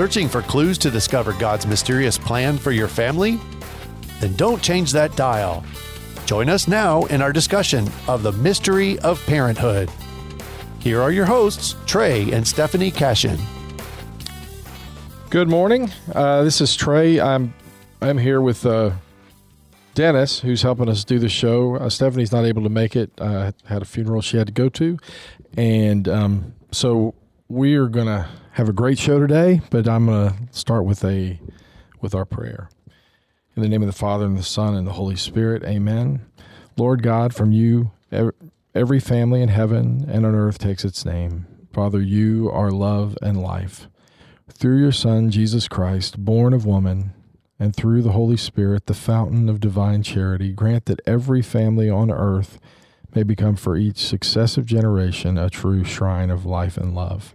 Searching for clues to discover God's mysterious plan for your family? Then don't change that dial. Join us now in our discussion of the mystery of parenthood. Here are your hosts, Trey and Stephanie Cashin. Good morning. Uh, this is Trey. I'm I'm here with uh, Dennis, who's helping us do the show. Uh, Stephanie's not able to make it. Uh, had a funeral she had to go to, and um, so we are gonna have a great show today. But I'm gonna start with a with our prayer. In the name of the Father and the Son and the Holy Spirit, Amen. Lord God, from you every family in heaven and on earth takes its name. Father, you are love and life. Through your Son, Jesus Christ, born of woman, and through the Holy Spirit, the fountain of divine charity, grant that every family on earth may become for each successive generation a true shrine of life and love.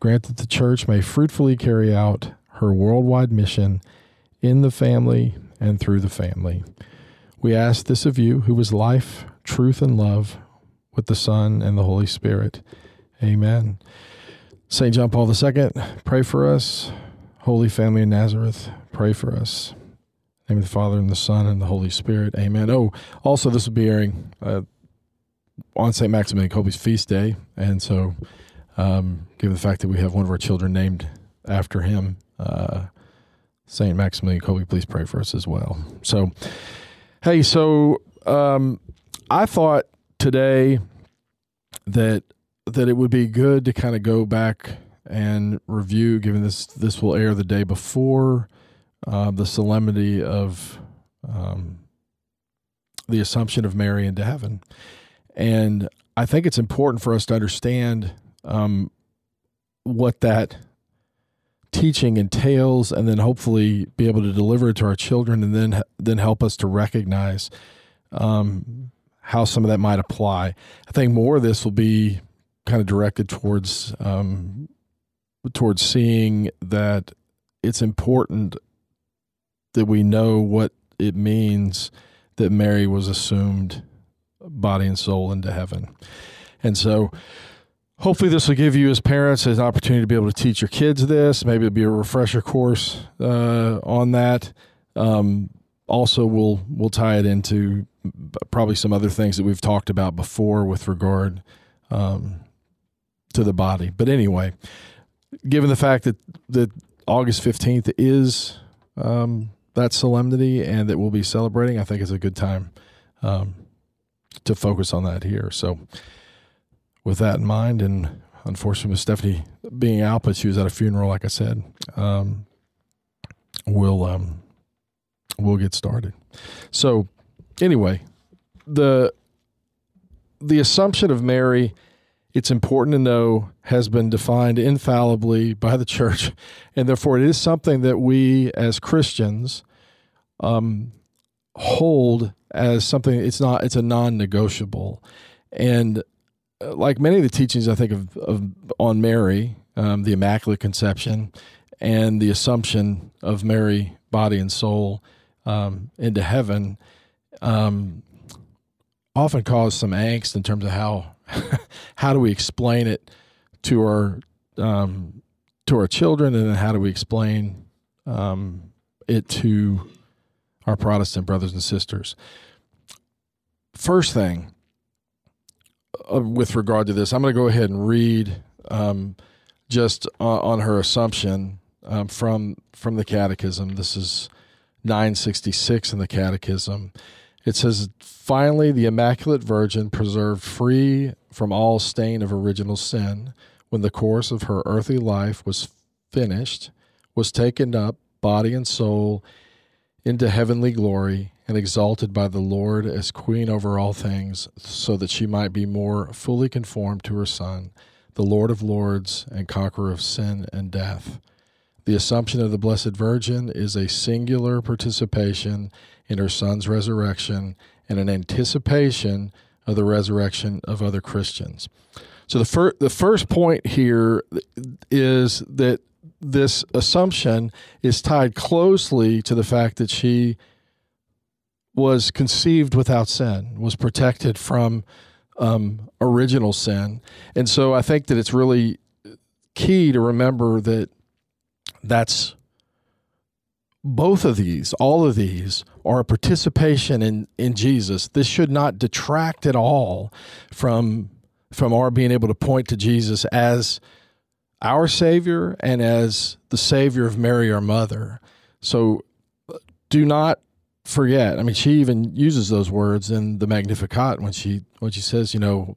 grant that the Church may fruitfully carry out her worldwide mission in the family and through the family. We ask this of you, who is life, truth, and love, with the Son and the Holy Spirit. Amen. St. John Paul II, pray for us. Holy Family of Nazareth, pray for us. name of the Father and the Son and the Holy Spirit. Amen. Oh, also, this will be airing uh, on St. Maximilian Kolbe's feast day. And so, um, given the fact that we have one of our children named after him, uh, St. Maximilian Kolbe, please pray for us as well. So, hey, so um, I thought today that that it would be good to kind of go back and review, given this this will air the day before uh, the solemnity of um, the Assumption of Mary into heaven, and I think it's important for us to understand um, what that teaching entails, and then hopefully be able to deliver it to our children, and then then help us to recognize um, how some of that might apply. I think more of this will be kind of directed towards um, towards seeing that it's important that we know what it means that Mary was assumed body and soul into heaven. And so hopefully this will give you as parents an opportunity to be able to teach your kids this. Maybe it'll be a refresher course uh, on that. Um, also, we'll we'll tie it into probably some other things that we've talked about before with regard um, to the body. But anyway, given the fact that that August fifteenth is um, that solemnity and that we'll be celebrating, I think it's a good time um, to focus on that here. So, with that in mind, and unfortunately with Stephanie being out, but she was at a funeral, like I said, um, we'll um, we'll get started. So, anyway, the the assumption of Mary it's important to know has been defined infallibly by the church, and therefore it is something that we as Christians um, hold as something. It's not. It's a non-negotiable, and like many of the teachings I think of, of on Mary, um, the Immaculate Conception, and the Assumption of Mary, body and soul, um, into heaven, um, often cause some angst in terms of how how do we explain it to our um, to our children, and then how do we explain um, it to our Protestant brothers and sisters? First thing, uh, with regard to this, I'm going to go ahead and read um, just uh, on her assumption um, from from the Catechism. This is 966 in the Catechism. It says, Finally, the Immaculate Virgin, preserved free from all stain of original sin, when the course of her earthly life was finished, was taken up, body and soul, into heavenly glory, and exalted by the Lord as Queen over all things, so that she might be more fully conformed to her Son, the Lord of lords and conqueror of sin and death. The Assumption of the Blessed Virgin is a singular participation in her son's resurrection and an anticipation of the resurrection of other Christians. So the fir- the first point here is that this assumption is tied closely to the fact that she was conceived without sin, was protected from um, original sin, and so I think that it's really key to remember that that's both of these, all of these, are a participation in in Jesus. This should not detract at all from from our being able to point to Jesus as our Savior and as the Savior of Mary, our mother. So do not forget. I mean, she even uses those words in the Magnificat when she when she says, you know,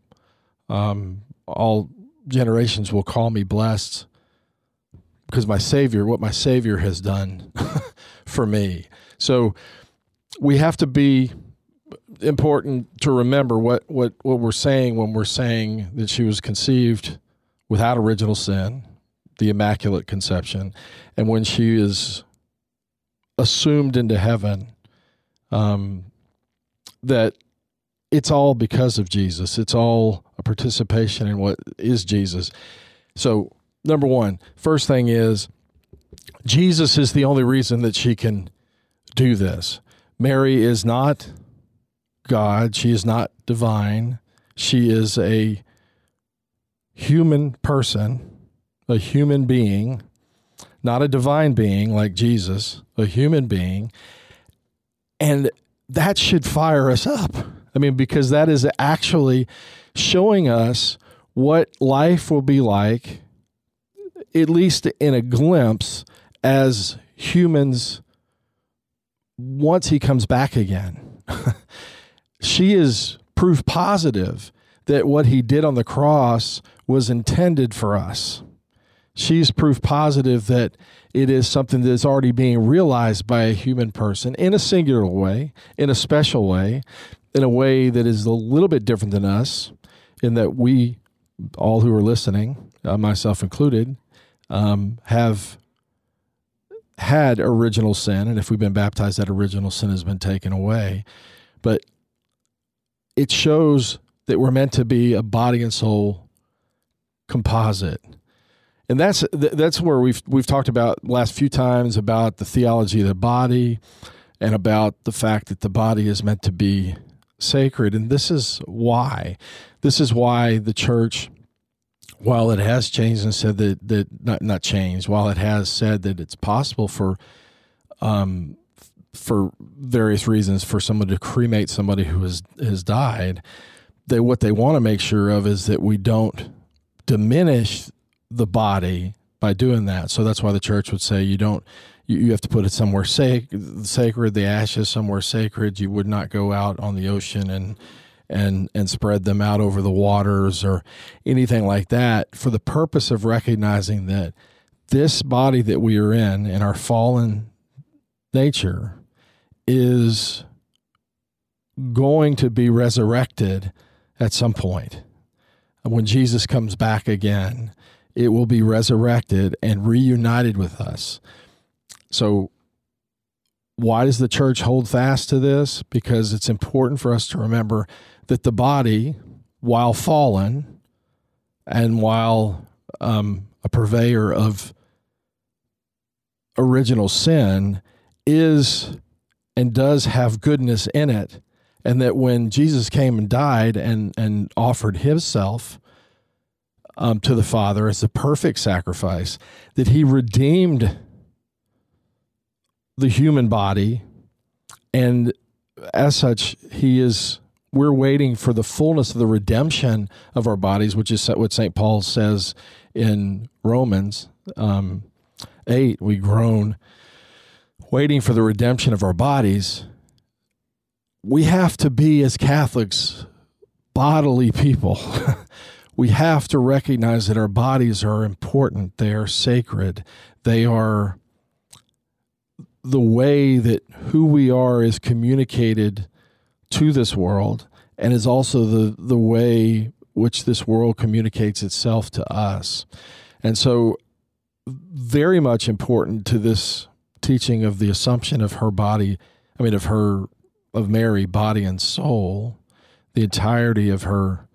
um, all generations will call me blessed because my Savior, what my Savior has done for me. So we have to be important to remember what, what, what we're saying when we're saying that she was conceived without original sin, the Immaculate Conception, and when she is assumed into heaven, um, that it's all because of Jesus. It's all a participation in what is Jesus. So, number one, first thing is Jesus is the only reason that she can do this. Mary is not God, she is not divine. She is a human person, a human being, not a divine being like Jesus, a human being. And that should fire us up. I mean, because that is actually showing us what life will be like, at least in a glimpse, as humans once he comes back again. she is proof positive that what he did on the cross was intended for us. She's proof positive that it is something that is already being realized by a human person in a singular way, in a special way, in a way that is a little bit different than us, in that we, all who are listening, uh, myself included, um, have had original sin. And if we've been baptized, that original sin has been taken away. But it shows that we're meant to be a body and soul composite and that's that's where we've we've talked about last few times about the theology of the body and about the fact that the body is meant to be sacred. And this is why this is why the church while it has changed and said that that not not changed while it has said that it's possible for um for various reasons for someone to cremate somebody who has has died they what they want to make sure of is that we don't diminish the body by doing that. So that's why the church would say you don't you, you have to put it somewhere sac- sacred, the ashes somewhere sacred. You would not go out on the ocean and and and spread them out over the waters or anything like that for the purpose of recognizing that this body that we are in in our fallen nature is going to be resurrected at some point when Jesus comes back again it will be resurrected and reunited with us. So, why does the church hold fast to this? Because it's important for us to remember that the body, while fallen and while um, a purveyor of original sin, is and does have goodness in it. And that when Jesus came and died and, and offered himself um, to the Father as a perfect sacrifice, that He redeemed the human body, and as such, He is. We're waiting for the fullness of the redemption of our bodies, which is what St. Paul says in Romans um, 8. We groan, waiting for the redemption of our bodies. We have to be, as Catholics, bodily people. we have to recognize that our bodies are important, they are sacred, they are the way that who we are is communicated to this world and is also the the way which this world communicates itself to us. And so very much important to this teaching of the assumption of her body, I mean, of her, of Mary, body and soul, the entirety of her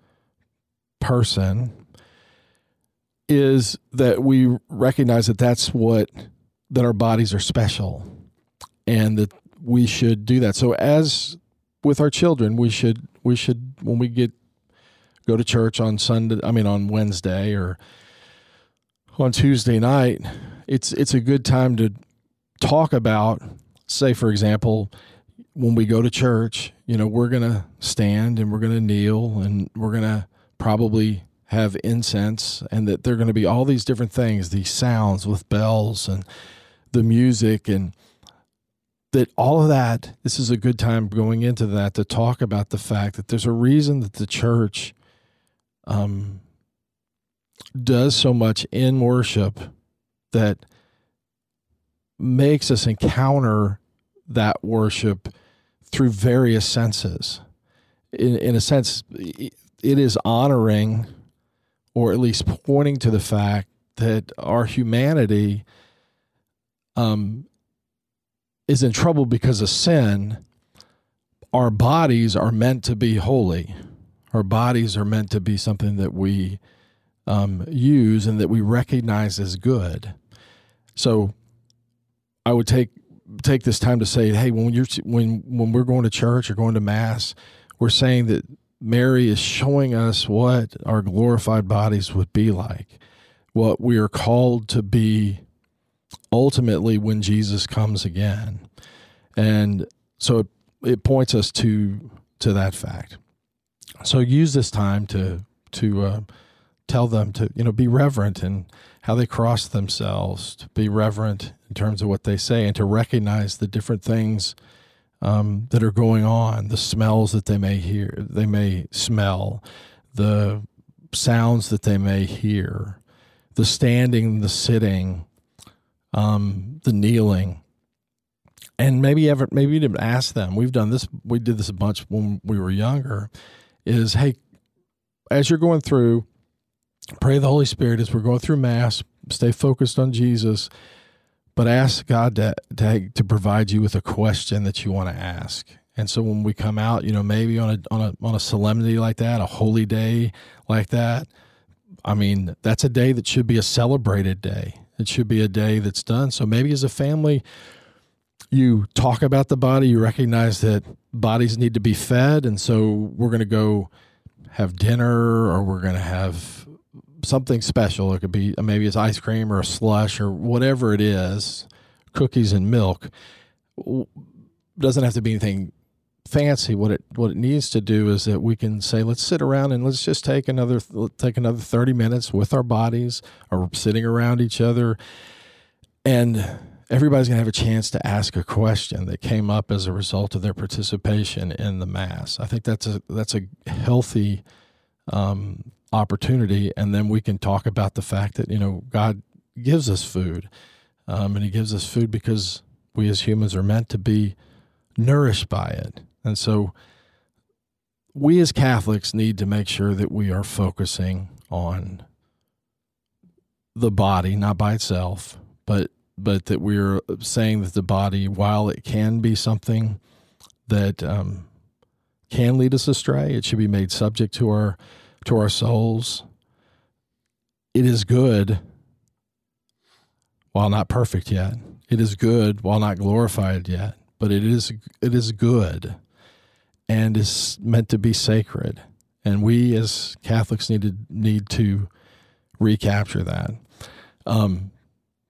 person, is that we recognize that that's what, that our bodies are special and that we should do that. So, as with our children, we should, we should, when we get, go to church on Sunday, I mean, on Wednesday or, on Tuesday night, it's it's a good time to talk about, say, for example, when we go to church, you know, we're going to stand and we're going to kneel and we're going to probably have incense and that there are going to be all these different things, these sounds with bells and the music and that all of that, this is a good time going into that to talk about the fact that there's a reason that the church um, does so much in worship that makes us encounter that worship through various senses. In, in a sense, it is honoring or at least pointing to the fact that our humanity um, is in trouble because of sin. Our bodies are meant to be holy. Our bodies are meant to be something that we um, use and that we recognize as good. So I would take take this time to say, hey, when you're when when we're going to church or going to mass, we're saying that Mary is showing us what our glorified bodies would be like, what we are called to be ultimately when Jesus comes again. And so it, it points us to to that fact. So use this time to to uh, tell them to you know be reverent in how they cross themselves to be reverent in terms of what they say and to recognize the different things um, that are going on the smells that they may hear they may smell the sounds that they may hear the standing the sitting um, the kneeling and maybe ever maybe even ask them we've done this we did this a bunch when we were younger is hey as you're going through pray the Holy Spirit as we're going through Mass. Stay focused on Jesus, but ask God to, to, to provide you with a question that you want to ask. And so when we come out, you know, maybe on a on a on a solemnity like that, a holy day like that, I mean, that's a day that should be a celebrated day. It should be a day that's done. So maybe as a family, you talk about the body, you recognize that bodies need to be fed, and so we're going to go have dinner or we're going to have something special. It could be maybe it's ice cream or a slush or whatever it is, cookies and milk. Doesn't have to be anything fancy. What it what it needs to do is that we can say, let's sit around and let's just take another take another thirty minutes with our bodies or sitting around each other, and everybody's gonna have a chance to ask a question that came up as a result of their participation in the mass. I think that's a that's a healthy um, opportunity, and then we can talk about the fact that you know God gives us food, um, and He gives us food because we as humans are meant to be nourished by it, and so we as Catholics need to make sure that we are focusing on the body, not by itself, but but that we're saying that the body, while it can be something that um, can lead us astray, it should be made subject to our to our souls. It is good while not perfect yet. It is good while not glorified yet, but it is it is good and is meant to be sacred. And we as Catholics need to need to recapture that. Um,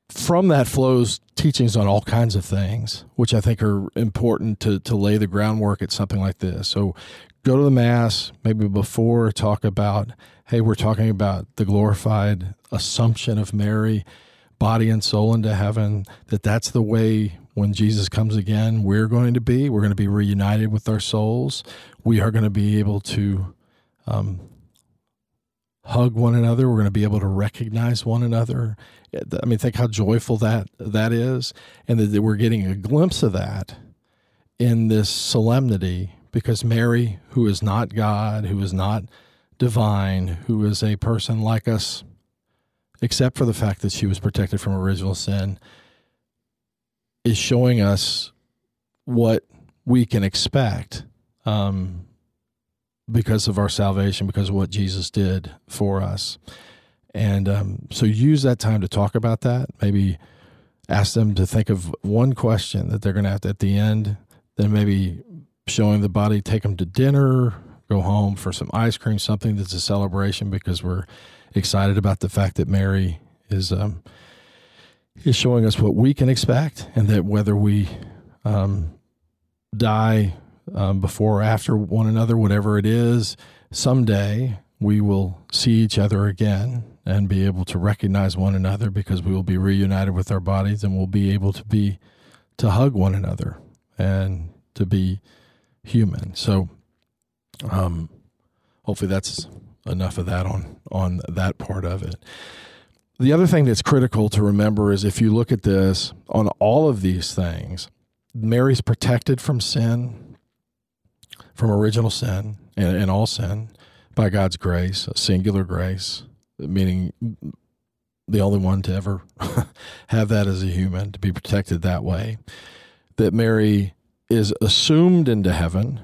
from that flows teachings on all kinds of things, which I think are important to to lay the groundwork at something like this. So go to the mass maybe before talk about hey we're talking about the glorified assumption of mary body and soul into heaven that that's the way when jesus comes again we're going to be. We're going to be reunited with our souls. We are going to be able to um, hug one another. We're going to be able to recognize one another. I mean think how joyful that that is and that we're getting a glimpse of that in this solemnity because Mary, who is not God, who is not divine, who is a person like us except for the fact that she was protected from original sin, is showing us what we can expect um, because of our salvation, because of what Jesus did for us. And um, so use that time to talk about that. Maybe ask them to think of one question that they're going to have to, at the end, then maybe showing the body, take them to dinner, go home for some ice cream, something that's a celebration because we're excited about the fact that Mary is um, is showing us what we can expect, and that whether we um, die um, before or after one another, whatever it is, someday we will see each other again and be able to recognize one another because we will be reunited with our bodies and we'll be able to be to hug one another and to be human. So um hopefully that's enough of that on on that part of it. The other thing that's critical to remember is if you look at this on all of these things, Mary's protected from sin, from original sin and, and all sin by God's grace, a singular grace, meaning the only one to ever have that as a human, to be protected that way. That Mary is assumed into heaven,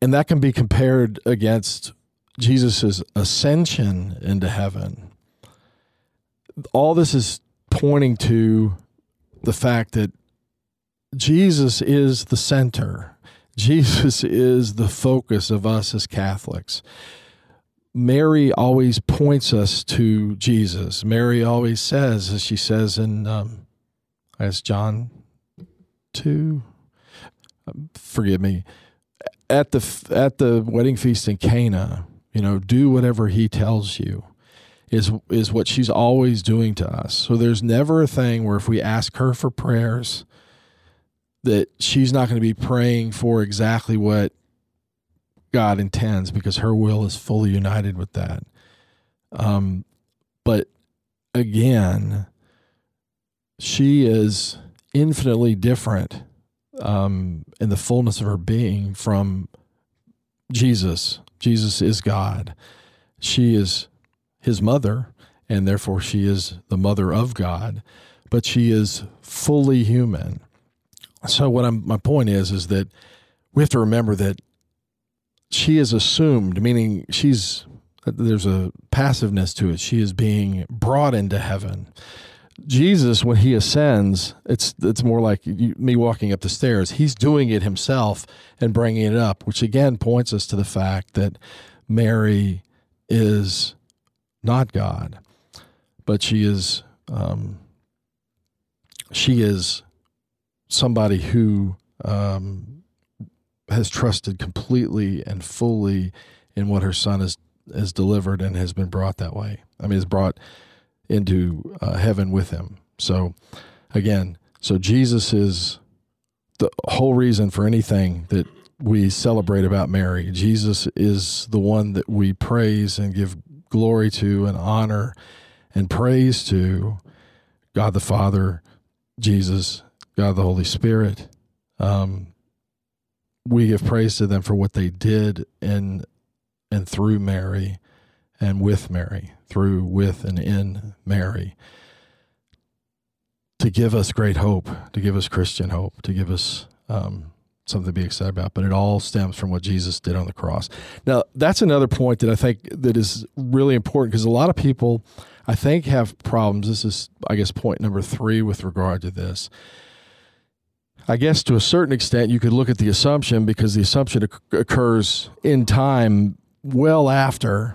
and that can be compared against Jesus' ascension into heaven. All this is pointing to the fact that Jesus is the center. Jesus is the focus of us as Catholics. Mary always points us to Jesus. Mary always says, as she says in, um, as John 2, forgive me, at the, at the wedding feast in Cana, you know, do whatever he tells you is, is what she's always doing to us. So there's never a thing where if we ask her for prayers, that she's not going to be praying for exactly what God intends because her will is fully united with that. Um, but again, she is infinitely different um, in the fullness of her being from Jesus. Jesus is God. She is his mother, and therefore she is the mother of God, but she is fully human. So what I'm my point is is that we have to remember that she is assumed, meaning she's there's a passiveness to it. She is being brought into heaven. Jesus, when he ascends, it's it's more like you, me walking up the stairs. He's doing it himself and bringing it up, which again points us to the fact that Mary is not God, but she is um, she is somebody who um, has trusted completely and fully in what her son has has delivered and has been brought that way. I mean, is brought into uh, heaven with him. So, again, so Jesus is the whole reason for anything that we celebrate about Mary. Jesus is the one that we praise and give glory to and honor and praise to God the Father, Jesus, God the Holy Spirit. Um, we give praise to them for what they did in and through Mary and with Mary, through, with, and in Mary, to give us great hope, to give us Christian hope, to give us um, something to be excited about. But it all stems from what Jesus did on the cross. Now, that's another point that I think that is really important because a lot of people, I think, have problems. This is, I guess, point number three with regard to this I guess to a certain extent, you could look at the assumption because the assumption occurs in time well after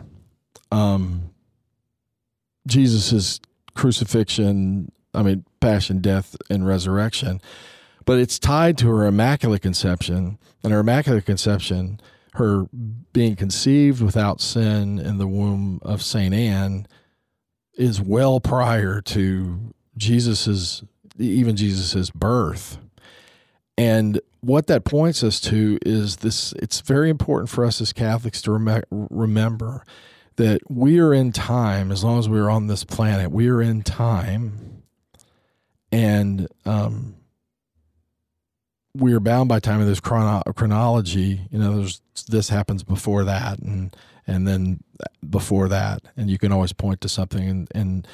um, Jesus' crucifixion, I mean, passion, death, and resurrection. But it's tied to her immaculate conception, and her immaculate conception, her being conceived without sin in the womb of St. Anne, is well prior to Jesus's, even Jesus's birth. And what that points us to is this it's very important for us as Catholics to rem- remember that we are in time, as long as we're on this planet, we are in time. And um, we are bound by time and there's chrono- chronology. You know, there's this happens before that, and and then before that, and you can always point to something. And, and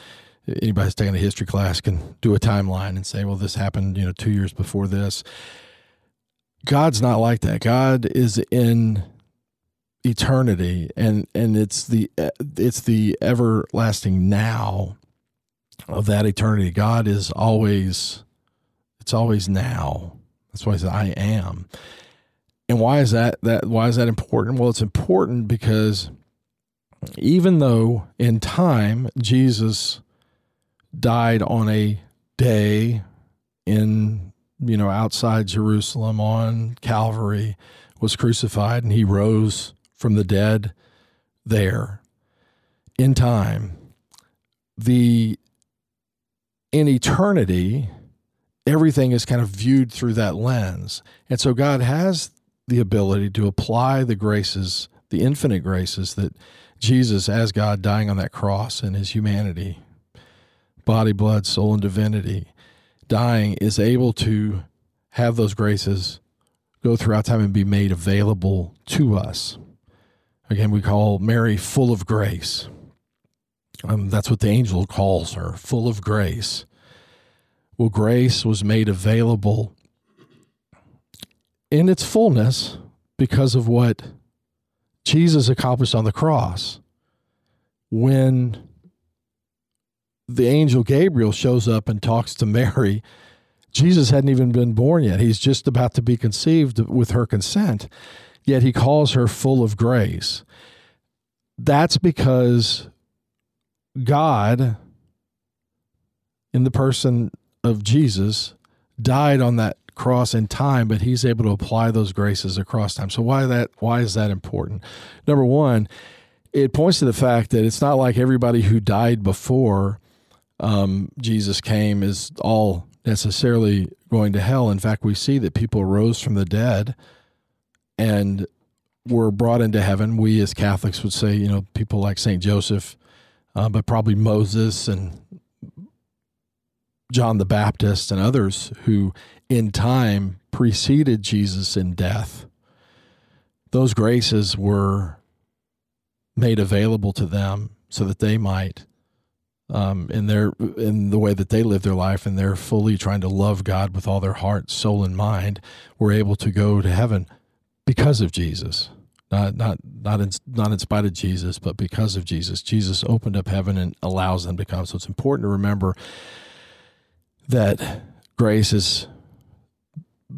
anybody who's taking a history class can do a timeline and say, well, this happened, you know, two years before this. God's not like that. God is in eternity, and and it's the it's the everlasting now of that eternity. God is always it's always now. That's why he said, I am. And why is that that why is that important? Well, it's important because even though in time Jesus died on a day in you know outside Jerusalem on Calvary was crucified and he rose from the dead there in time the in eternity everything is kind of viewed through that lens. And so God has the ability to apply the graces, the infinite graces that Jesus, as God dying on that cross in his humanity, body, blood, soul, and divinity, dying, is able to have those graces go throughout time and be made available to us. Again, we call Mary full of grace. Um, that's what the angel calls her, full of grace. Well, grace was made available in its fullness because of what Jesus accomplished on the cross. When the angel Gabriel shows up and talks to Mary, Jesus hadn't even been born yet. He's just about to be conceived with her consent, yet he calls her full of grace. That's because God, in the person of Jesus died on that cross in time, but he's able to apply those graces across time. So why that why is that important? Number one, it points to the fact that it's not like everybody who died before um, Jesus came is all necessarily going to hell. In fact, we see that people rose from the dead and were brought into heaven. We as Catholics would say, you know, people like Saint Joseph, uh, but probably Moses and John the Baptist and others who in time preceded Jesus in death, those graces were made available to them so that they might um, in their in the way that they live their life and they're fully trying to love God with all their heart, soul, and mind, were able to go to heaven because of Jesus. Not not not in not in spite of Jesus, but because of Jesus. Jesus opened up heaven and allows them to come. So it's important to remember that grace is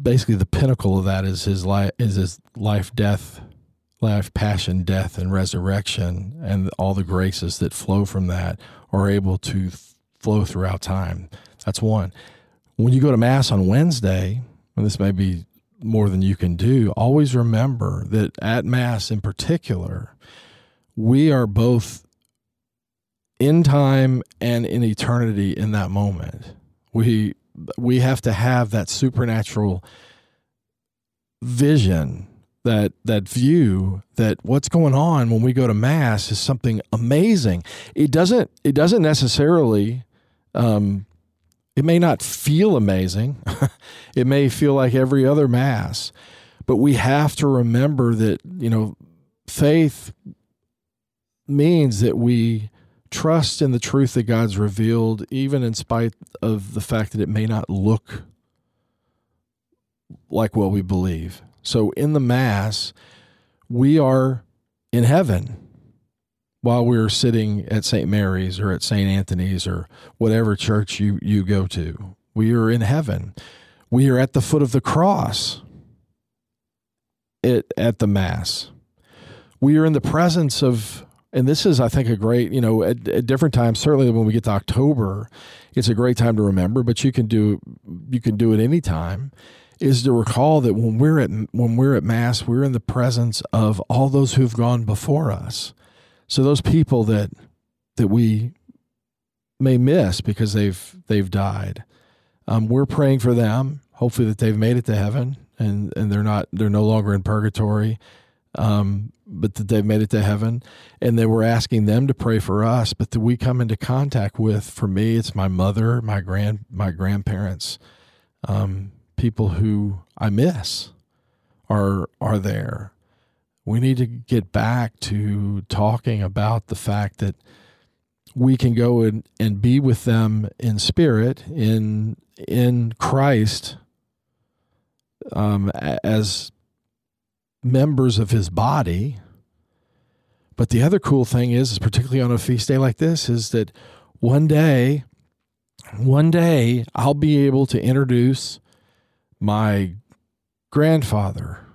basically the pinnacle of that is his life is his life death life passion death and resurrection and all the graces that flow from that are able to flow throughout time that's one when you go to mass on wednesday and this may be more than you can do always remember that at mass in particular we are both in time and in eternity in that moment. We we have to have that supernatural vision that that view that what's going on when we go to mass is something amazing. It doesn't it doesn't necessarily um, it may not feel amazing it may feel like every other mass but we have to remember that you know faith means that we trust in the truth that God's revealed, even in spite of the fact that it may not look like what we believe. So in the Mass, we are in heaven while we're sitting at St. Mary's or at St. Anthony's or whatever church you, you go to. We are in heaven. We are at the foot of the cross it, at the Mass. We are in the presence of and this is, I think, a great, you know, at, at, different times. Certainly, when we get to October, it's a great time to remember. But you can do, you can do it anytime. Is to recall that when we're at when we're at mass, we're in the presence of all those who've gone before us. So those people that that we may miss because they've they've died, um, we're praying for them. Hopefully, that they've made it to heaven and and they're not they're no longer in purgatory um, but that they've made it to heaven. And they were asking them to pray for us, but that we come into contact with, for me, it's my mother, my grand, my grandparents, um, people who I miss are are there. We need to get back to talking about the fact that we can go and, and be with them in spirit in in Christ um, as members of his body. But the other cool thing is, is, particularly on a feast day like this, is that one day, one day I'll be able to introduce my grandfather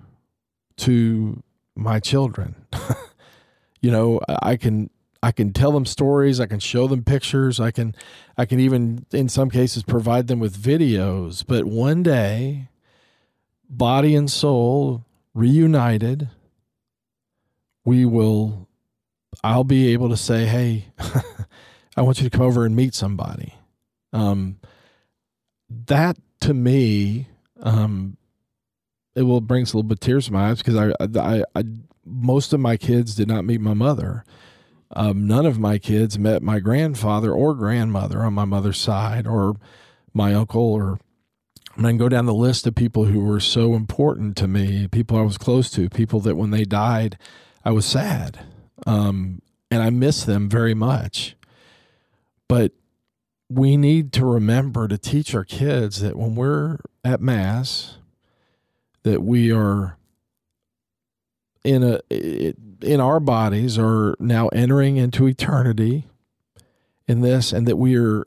to my children. you know, I can I can tell them stories, I can show them pictures, I can I can even in some cases provide them with videos, but one day body and soul reunited, we will I'll be able to say, "Hey, I want you to come over and meet somebody." Um that to me um it will bring a little bit tears to my eyes because I, I, I, most of my kids did not meet my mother. Um, none of my kids met my grandfather or grandmother on my mother's side, or my uncle, or I can go down the list of people who were so important to me, people I was close to, people that when they died, I was sad, um, and I miss them very much. But we need to remember to teach our kids that when we're at mass that we are in a in our bodies are now entering into eternity in this and that we are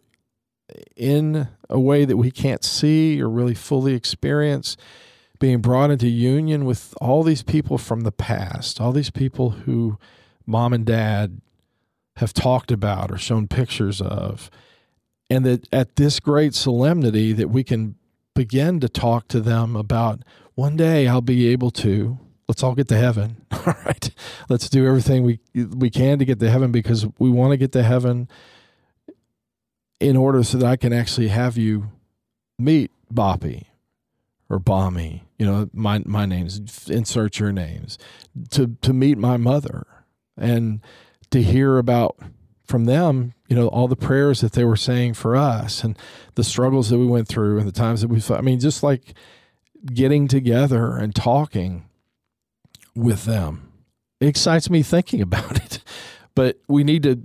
in a way that we can't see or really fully experience being brought into union with all these people from the past all these people who mom and dad have talked about or shown pictures of and that at this great solemnity that we can begin to talk to them about one day I'll be able to. Let's all get to heaven. All right. Let's do everything we we can to get to heaven because we want to get to heaven in order so that I can actually have you meet Boppy or Bommy. You know, my my names. Insert your names to to meet my mother and to hear about from them, you know, all the prayers that they were saying for us and the struggles that we went through and the times that we I mean, just like getting together and talking with them. It excites me thinking about it. But we need to,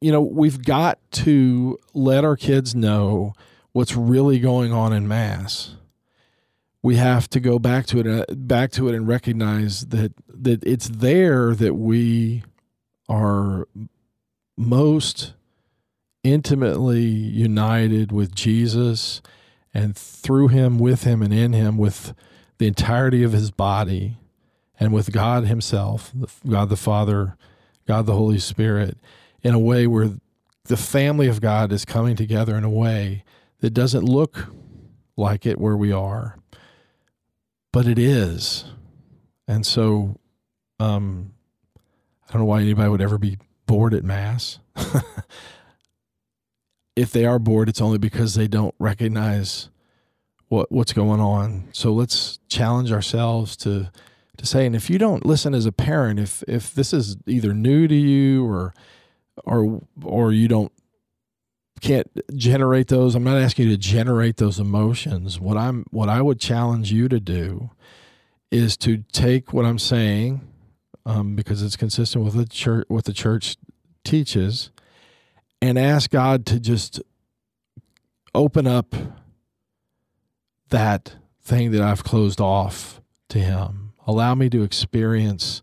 you know, we've got to let our kids know what's really going on in Mass. We have to go back to it, uh, back to it, and recognize that that it's there that we are most intimately united with Jesus and through him, with him, and in him, with the entirety of his body, and with God Himself, God the Father, God the Holy Spirit, in a way where the family of God is coming together in a way that doesn't look like it where we are, but it is. And so, um, I don't know why anybody would ever be bored at Mass. if they are bored, it's only because they don't recognize what what's going on. So let's challenge ourselves to to say, and if you don't listen as a parent, if if this is either new to you or or or you don't can't generate those, I'm not asking you to generate those emotions. What I'm what I would challenge you to do is to take what I'm saying, um, because it's consistent with the church what the church teaches, and ask God to just open up that thing that I've closed off to Him. Allow me to experience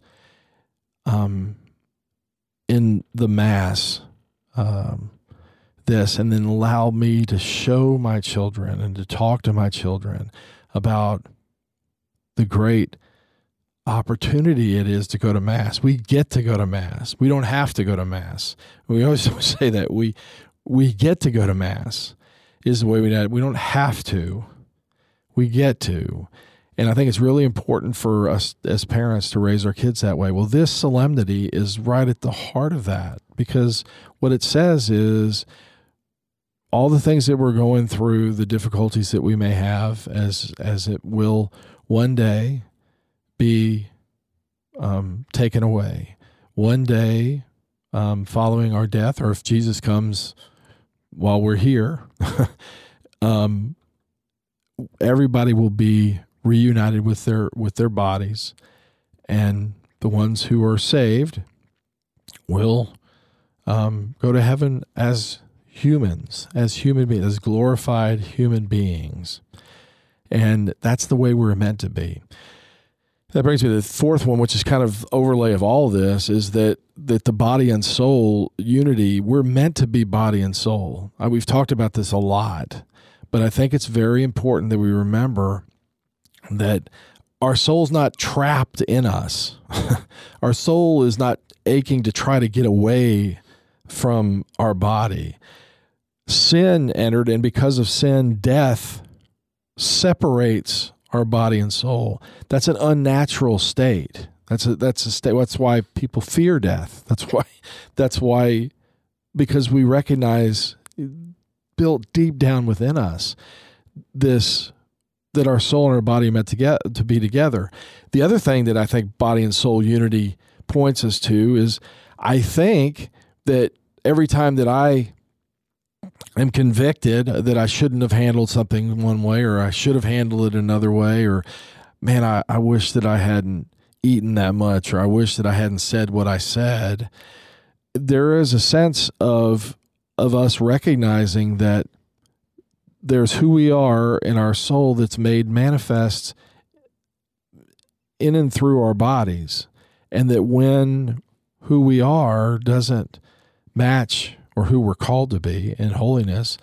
um, in the Mass um, this, and then allow me to show my children and to talk to my children about the great opportunity it is to go to mass. We get to go to mass. We don't have to go to mass. We always say that we we get to go to mass is the way we. We don't have to. We get to. And I think it's really important for us as parents to raise our kids that way. Well, this solemnity is right at the heart of that because what it says is all the things that we're going through, the difficulties that we may have, as as it will one day be um, taken away. One day, um, following our death, or if Jesus comes while we're here, um, everybody will be reunited with their with their bodies and the ones who are saved will um, go to heaven as humans, as human beings, as glorified human beings. And that's the way we're meant to be. That brings me to the fourth one, which is kind of overlay of all of this, is that that the body and soul unity, we're meant to be body and soul. Uh, we've talked about this a lot, but I think it's very important that we remember that our soul's not trapped in us. our soul is not aching to try to get away from our body. Sin entered, and because of sin, death separates our body and soul. That's an unnatural state. That's a that's a state. That's why people fear death. That's why. That's why, because we recognize, built deep down within us, this that our soul and our body are meant to get to be together. The other thing that I think body and soul unity points us to is, I think that every time that I am convicted that I shouldn't have handled something one way or I should have handled it another way or man, I, I wish that I hadn't eaten that much or I wish that I hadn't said what I said. There is a sense of of us recognizing that there's who we are in our soul that's made manifest in and through our bodies. And that when who we are doesn't match or who we're called to be in holiness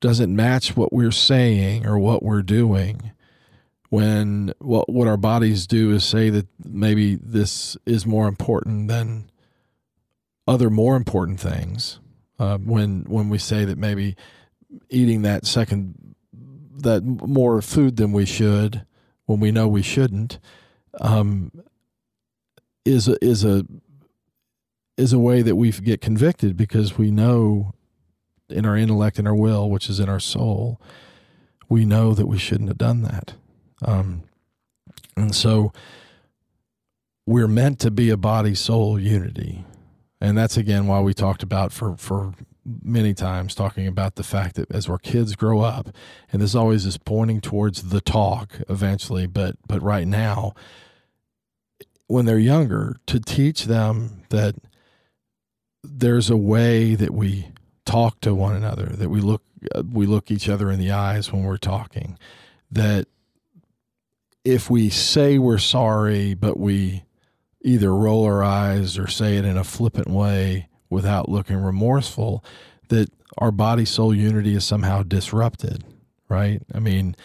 doesn't match what we're saying or what we're doing. When what what our bodies do is say that maybe this is more important than other more important things. Uh, when when we say that maybe eating that second that more food than we should when we know we shouldn't um, is a, is a is a way that we get convicted because we know in our intellect and our will, which is in our soul, we know that we shouldn't have done that. Um, and so we're meant to be a body soul unity. And that's again why we talked about for, for many times talking about the fact that as our kids grow up, and this always is pointing towards the talk eventually, but but right now, when they're younger, to teach them that there's a way that we talk to one another, that we look we look each other in the eyes when we're talking, that if we say we're sorry, but we either roll our eyes or say it in a flippant way without looking remorseful, that our body soul unity is somehow disrupted, right? I mean,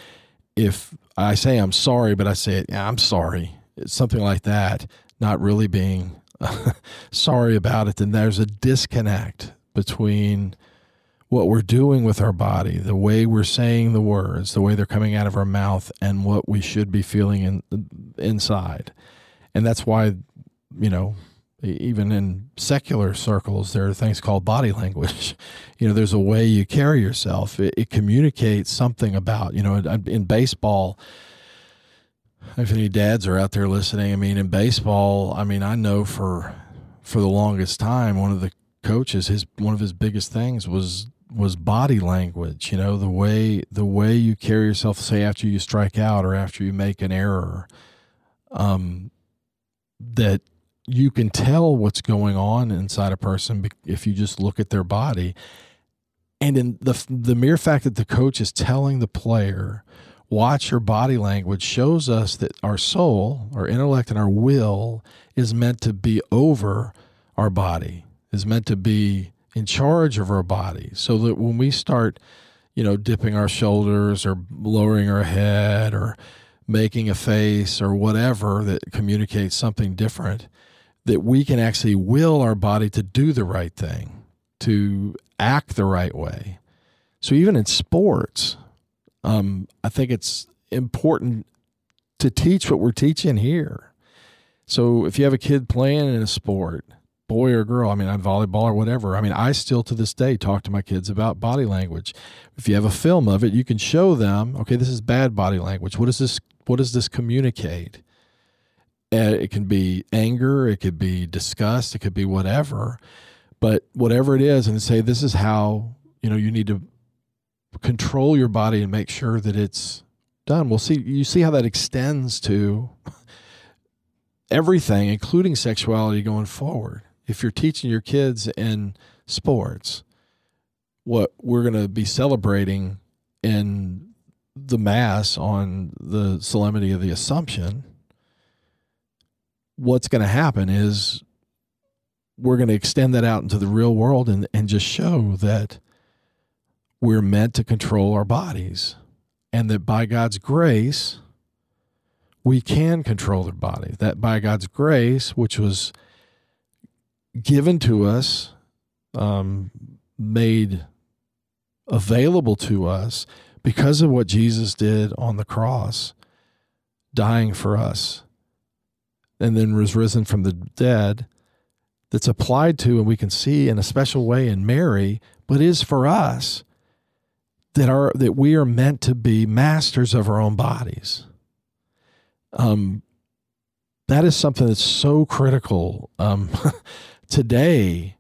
if I say I'm sorry, but I say it, yeah, I'm sorry, it's something like that, not really being sorry about it, then there's a disconnect between what we're doing with our body, the way we're saying the words, the way they're coming out of our mouth, and what we should be feeling in, inside. And that's why, you know, even in secular circles, there are things called body language. You know, there's a way you carry yourself. It, it communicates something about, you know, in, in baseball, if any dads are out there listening, I mean, in baseball, I mean, I know for for the longest time, one of the coaches, his one of his biggest things was was body language. You know, the way the way you carry yourself, say after you strike out or after you make an error, um, that you can tell what's going on inside a person if you just look at their body. And in the the mere fact that the coach is telling the player watch your body language shows us that our soul, our intellect, and our will is meant to be over our body, is meant to be in charge of our body. So that when we start, you know, dipping our shoulders or lowering our head or making a face or whatever that communicates something different, that we can actually will our body to do the right thing, to act the right way. So even in sports, um, I think it's important to teach what we're teaching here. So if you have a kid playing in a sport, boy or girl, I mean, volleyball or whatever, I mean, I still to this day talk to my kids about body language. If you have a film of it, you can show them, okay, this is bad body language. What does this what does this communicate? Uh, it can be anger, it could be disgust, it could be whatever. But whatever it is, and say this is how you know you need to control your body and make sure that it's done. We'll see. You see how that extends to everything, including sexuality, going forward. If you're teaching your kids in sports, what we're going to be celebrating in the mass on the solemnity of the Assumption, what's going to happen is we're going to extend that out into the real world and, and just show that we're meant to control our bodies and that by God's grace, we can control their body. That by God's grace, which was given to us, um, made available to us because of what Jesus did on the cross, dying for us, and then was risen from the dead, that's applied to and we can see in a special way in Mary, but is for us that are that we are meant to be masters of our own bodies. Um, that is something that's so critical um, today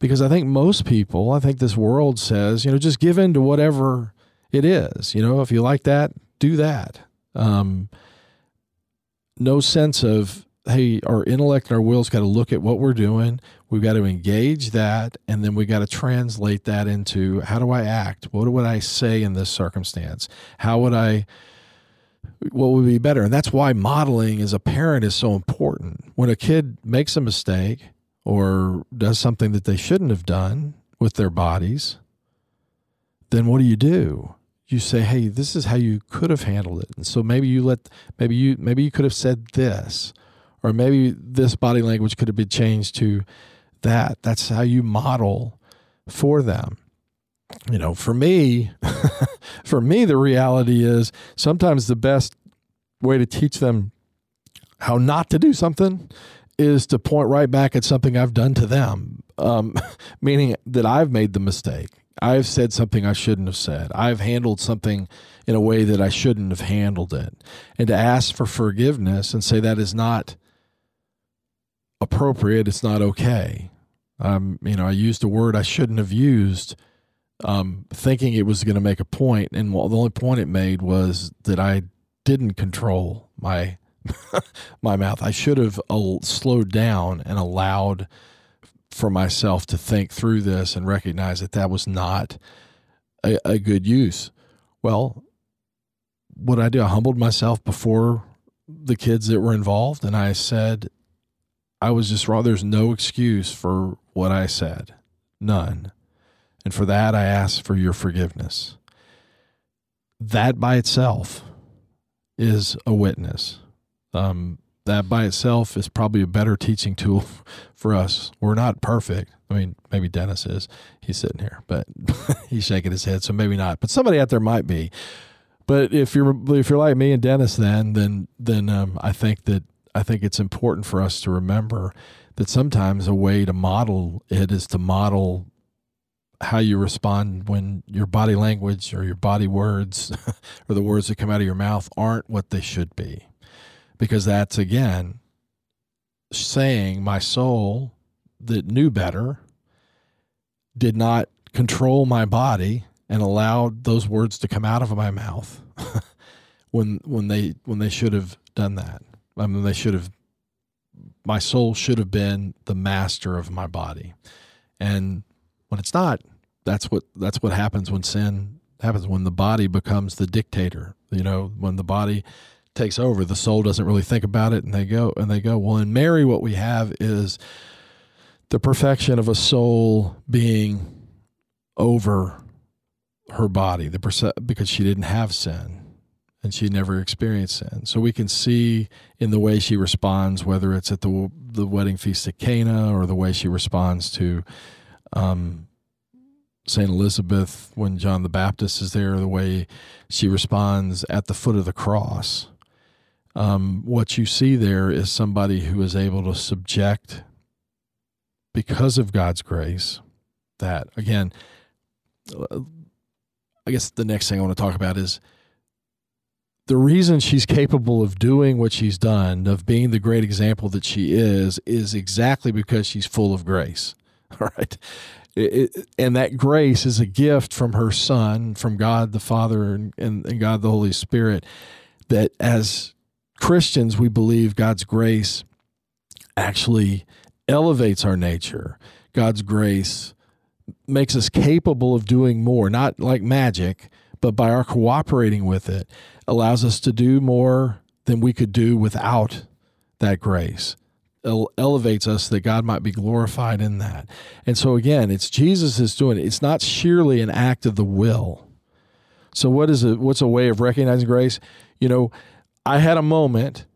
because I think most people, I think this world says, you know, just give in to whatever it is. You know, if you like that, do that. Um, no sense of, hey, our intellect and our will's got to look at what we're doing. We've got to engage that, and then we got to translate that into how do I act? What would I say in this circumstance? How would I? What would be better? And that's why modeling as a parent is so important. When a kid makes a mistake, or does something that they shouldn't have done with their bodies, then what do you do? You say, "Hey, this is how you could have handled it." And so maybe you let maybe you maybe you could have said this or maybe this body language could have been changed to that. That's how you model for them. You know, for me, for me the reality is sometimes the best way to teach them how not to do something is to point right back at something I've done to them, um, meaning that I've made the mistake. I've said something I shouldn't have said. I've handled something in a way that I shouldn't have handled it. And to ask for forgiveness and say that is not appropriate, it's not okay. Um, you know, I used a word I shouldn't have used, um, thinking it was going to make a point, and the only point it made was that I didn't control my my mouth. I should have slowed down and allowed for myself to think through this and recognize that that was not a, a good use. Well, what I do, I humbled myself before the kids that were involved, and I said, I was just wrong. There's no excuse for what I said, none. And for that, I ask for your forgiveness. That by itself is a witness. Um, that by itself is probably a better teaching tool for us. We're not perfect. I mean, maybe Dennis is. He's sitting here, but he's shaking his head, so maybe not. But somebody out there might be. But if you're if you're like me and Dennis, then then then um, I think that I think it's important for us to remember that sometimes a way to model it is to model how you respond when your body language or your body words or the words that come out of your mouth aren't what they should be because that's again saying my soul that knew better did not control my body and allowed those words to come out of my mouth when when they when they should have done that. I mean they should have my soul should have been the master of my body. And when it's not, that's what that's what happens when sin happens when the body becomes the dictator. You know, when the body takes over. The soul doesn't really think about it, and they go and they go. Well, in Mary, what we have is the perfection of a soul being over her body, the perce- because she didn't have sin and she never experienced sin. So we can see in the way she responds, whether it's at the the wedding feast at Cana or the way she responds to um, Saint Elizabeth when John the Baptist is there, the way she responds at the foot of the cross um, what you see there is somebody who is able to subject, because of God's grace, that again, uh, I guess the next thing I want to talk about is the reason she's capable of doing what she's done, of being the great example that she is, is exactly because she's full of grace. All right. It, it, and that grace is a gift from her son, from God the Father and, and, and God the Holy Spirit. That as Christians, we believe God's grace actually elevates our nature. God's grace makes us capable of doing more, not like magic, but by our cooperating with it, allows us to do more than we could do without that grace. elevates us that God might be glorified in that. And so again, it's Jesus is doing it. It's not sheerly an act of the will. So what is it what's a way of recognizing grace? You know, I had a moment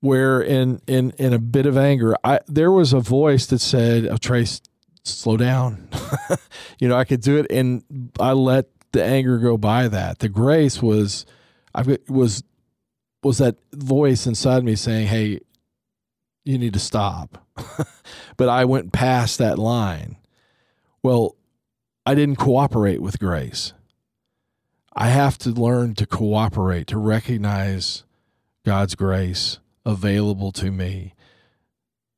where in in in a bit of anger, I there was a voice that said, "Oh, Trace, slow down." you know, I could do it, and I let the anger go by. That the grace was, I was was that voice inside me saying, "Hey, you need to stop." but I went past that line. Well, I didn't cooperate with grace. I have to learn to cooperate, to recognize God's grace available to me.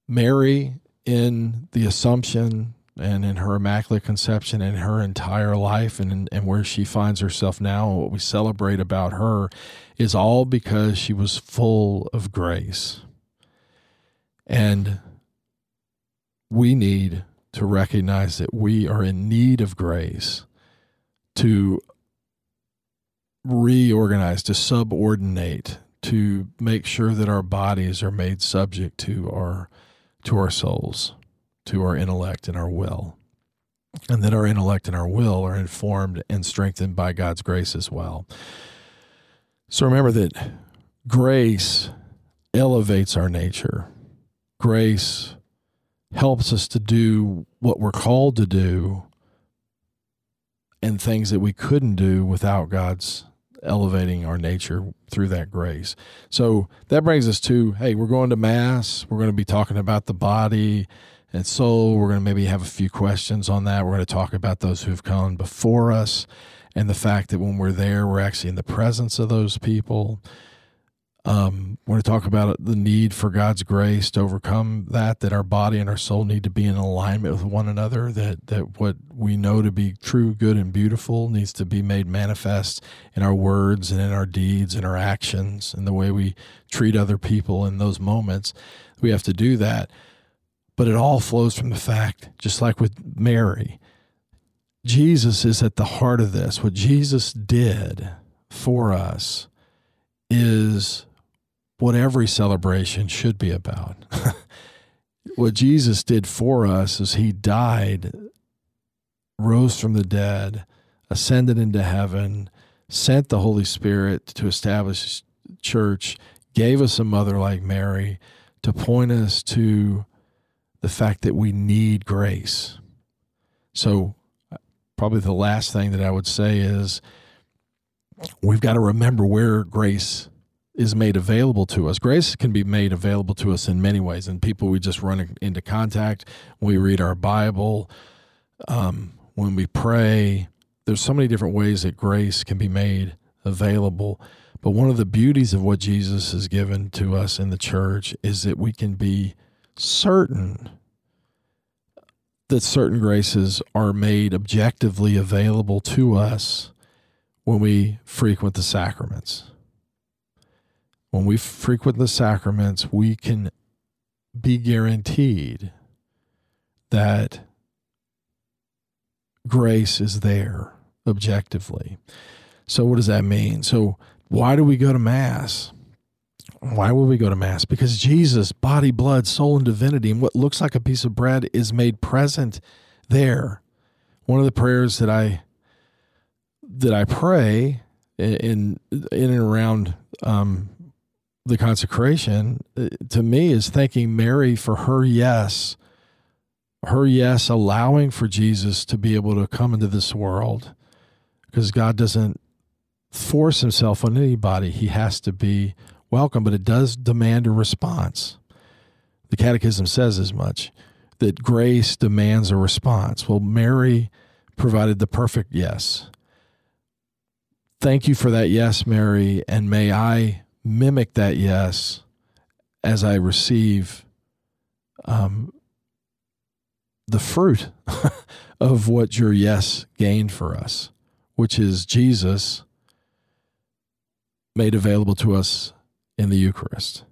Mary, in the Assumption and in her Immaculate Conception and her entire life and, and where she finds herself now and what we celebrate about her is all because she was full of grace. And we need to recognize that we are in need of grace to reorganize, to subordinate, to make sure that our bodies are made subject to our to our souls, to our intellect and our will. And that our intellect and our will are informed and strengthened by God's grace as well. So remember that grace elevates our nature. Grace helps us to do what we're called to do and things that we couldn't do without God's elevating our nature through that grace. So that brings us to hey, we're going to Mass. We're going to be talking about the body and soul. We're going to maybe have a few questions on that. We're going to talk about those who've come before us and the fact that when we're there, we're actually in the presence of those people. Um, we're going to talk about the need for God's grace to overcome that, that our body and our soul need to be in alignment with one another, that, that what we know to be true, good, and beautiful needs to be made manifest in our words and in our deeds and our actions and the way we treat other people in those moments. We have to do that. But it all flows from the fact, just like with Mary, Jesus is at the heart of this. What Jesus did for us is what every celebration should be about. what Jesus did for us is he died, rose from the dead, ascended into heaven, sent the Holy Spirit to establish church, gave us a mother like Mary to point us to the fact that we need grace. So, probably the last thing that I would say is we've got to remember where grace is made available to us. Grace can be made available to us in many ways. And people we just run into contact, we read our Bible, um, when we pray. There's so many different ways that grace can be made available. But one of the beauties of what Jesus has given to us in the church is that we can be certain that certain graces are made objectively available to us when we frequent the sacraments when we frequent the sacraments, we can be guaranteed that grace is there objectively. So, what does that mean? So, why do we go to Mass? Why would we go to Mass? Because Jesus, body, blood, soul, and divinity, and what looks like a piece of bread is made present there. One of the prayers that I that I pray in in and around um, the consecration uh, to me is thanking Mary for her yes, her yes, allowing for Jesus to be able to come into this world because God doesn't force himself on anybody. He has to be welcome, but it does demand a response. The Catechism says as much that grace demands a response. Well, Mary provided the perfect yes. Thank you for that yes, Mary, and may I mimic that yes as I receive um, the fruit of what your yes gained for us, which is Jesus made available to us in the Eucharist.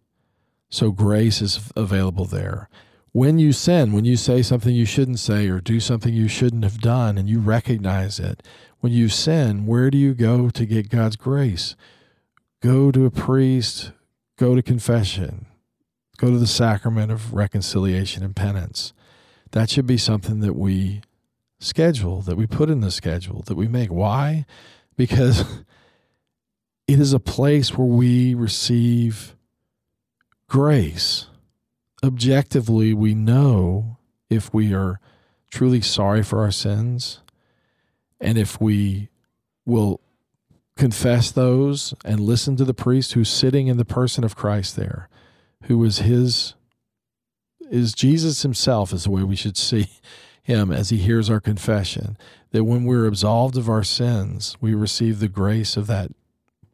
So grace is available there. When you sin, when you say something you shouldn't say or do something you shouldn't have done and you recognize it, when you sin, where do you go to get God's grace? Go to a priest, go to confession, go to the sacrament of reconciliation and penance. That should be something that we schedule, that we put in the schedule, that we make. Why? Because it is a place where we receive grace. Objectively, we know if we are truly sorry for our sins and if we will confess those and listen to the priest who's sitting in the person of Christ there, who is his is Jesus himself is the way we should see him as he hears our confession that when we're absolved of our sins we receive the grace of that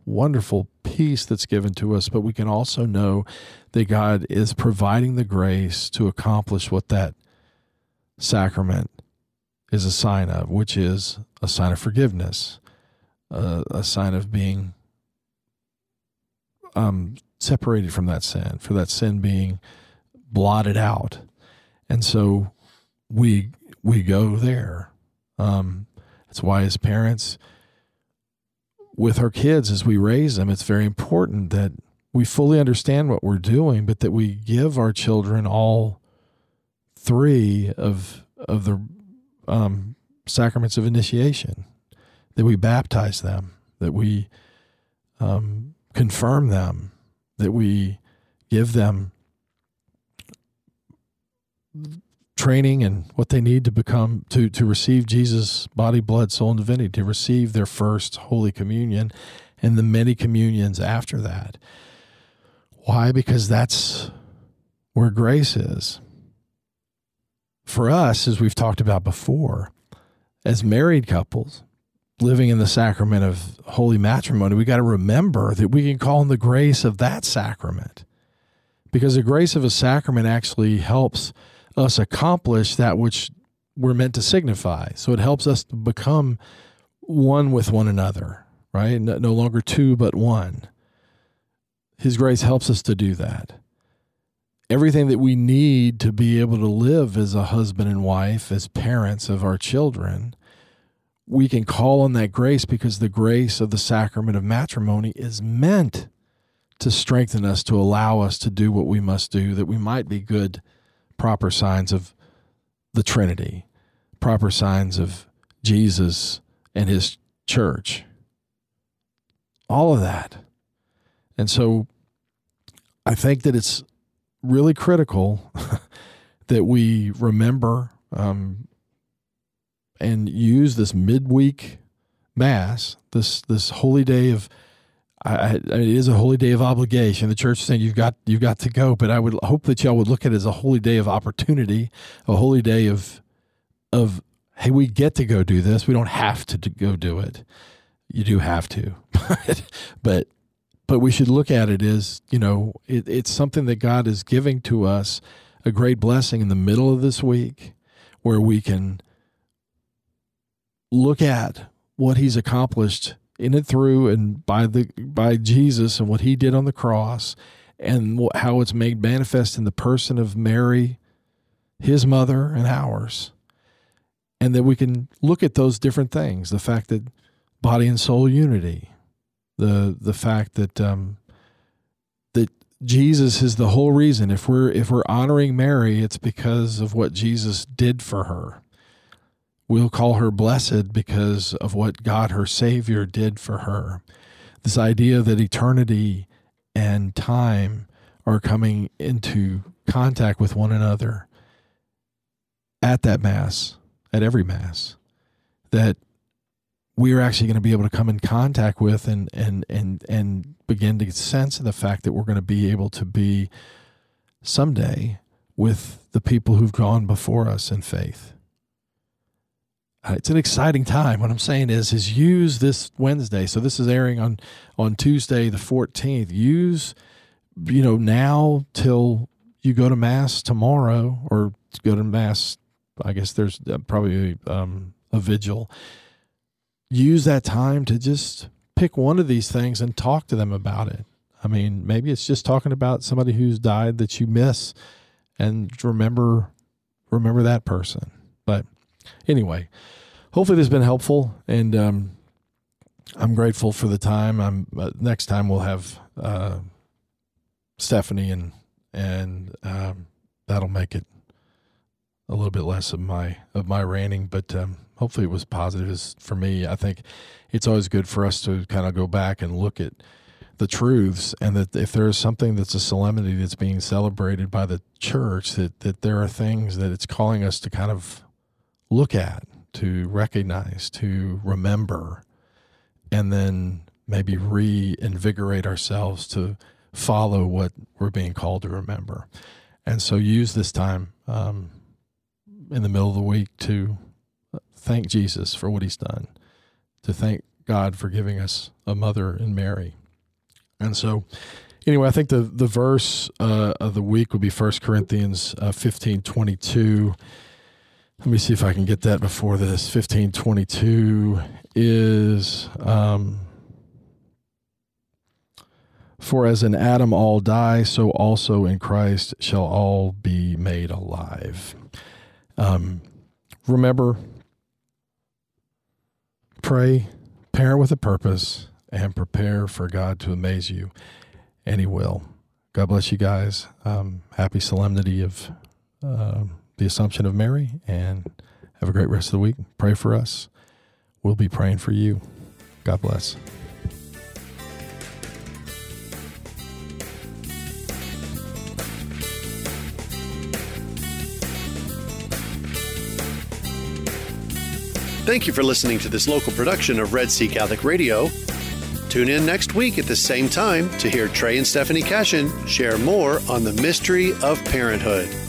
wonderful peace that's given to us but we can also know that God is providing the grace to accomplish what that sacrament is a sign of which is a sign of forgiveness a, sign of being um, separated from that sin, for that sin being blotted out, and so we we go there. Um, that's why, as parents, with our kids, as we raise them, it's very important that we fully understand what we're doing, but that we give our children all three of of the um, sacraments of initiation that we baptize them, that we um, confirm them, that we give them training and what they need to become to to receive Jesus' body, blood, soul, and divinity, to receive their first Holy Communion and the many communions after that. Why? Because that's where grace is. For us, as we've talked about before, as married couples, living in the sacrament of holy matrimony, we got to remember that we can call on the grace of that sacrament. Because the grace of a sacrament actually helps us accomplish that which we're meant to signify. So it helps us to become one with one another, right? No longer two, but one. His grace helps us to do that. Everything that we need to be able to live as a husband and wife, as parents of our children, we can call on that grace because the grace of the sacrament of matrimony is meant to strengthen us, to allow us to do what we must do, that we might be good, proper signs of the Trinity, proper signs of Jesus and his church. All of that. And so I think that it's really critical that we remember um, and use this midweek mass, this this holy day of I, I, it is a holy day of obligation. The church is saying you've got you've got to go, but I would hope that y'all would look at it as a holy day of opportunity, a holy day of of hey, we get to go do this. We don't have to, to go do it. You do have to, but but we should look at it as you know it, it's something that God is giving to us, a great blessing in the middle of this week, where we can look at what he's accomplished in and through and by the by Jesus and what he did on the cross and how it's made manifest in the person of Mary his mother and ours. And that we can look at those different things the fact that body and soul unity the the fact that um, that Jesus is the whole reason. If we're if we're honoring Mary it's because of what Jesus did for her We'll call her blessed because of what God, her Savior, did for her. This idea that eternity and time are coming into contact with one another at that Mass, at every Mass, that we are actually going to be able to come in contact with and and and and begin to sense the fact that we're going to be able to be someday with the people who've gone before us in faith uh, it's an exciting time. What I'm saying is, is use this Wednesday. So this is airing on on Tuesday the 14th. Use, you know, now till you go to mass tomorrow or go to mass I guess there's uh, probably um, a vigil. Use that time to just pick one of these things and talk to them about it. I mean, maybe it's just talking about somebody who's died that you miss and remember remember that person. Anyway, hopefully this has been helpful and um, I'm grateful for the time. I'm uh, next time we'll have uh, Stephanie and and um, that'll make it a little bit less of my of my ranting, but um, hopefully it was positive for me. I think it's always good for us to kind of go back and look at the truths, and that if there is something that's a solemnity that's being celebrated by the church, that that there are things that it's calling us to kind of look at, to recognize, to remember, and then maybe reinvigorate ourselves to follow what we're being called to remember. And so use this time um, in the middle of the week to thank Jesus for what he's done, to thank God for giving us a mother in Mary. And so, anyway, I think the, the verse uh, of the week would be 1 Corinthians uh, 15 22. Let me see if I can get that before this. 1522 is. Um, for as in Adam all die, so also in Christ shall all be made alive. Um, remember, pray, parent with a purpose, and prepare for God to amaze you, and He will. God bless you guys. Um, happy solemnity of uh, the Assumption of Mary, and have a great rest of the week. Pray for us. We'll be praying for you. God bless. Thank you for listening to this local production of Red Sea Catholic Radio. Tune in next week at the same time to hear Trey and Stephanie Cashin share more on the mystery of parenthood.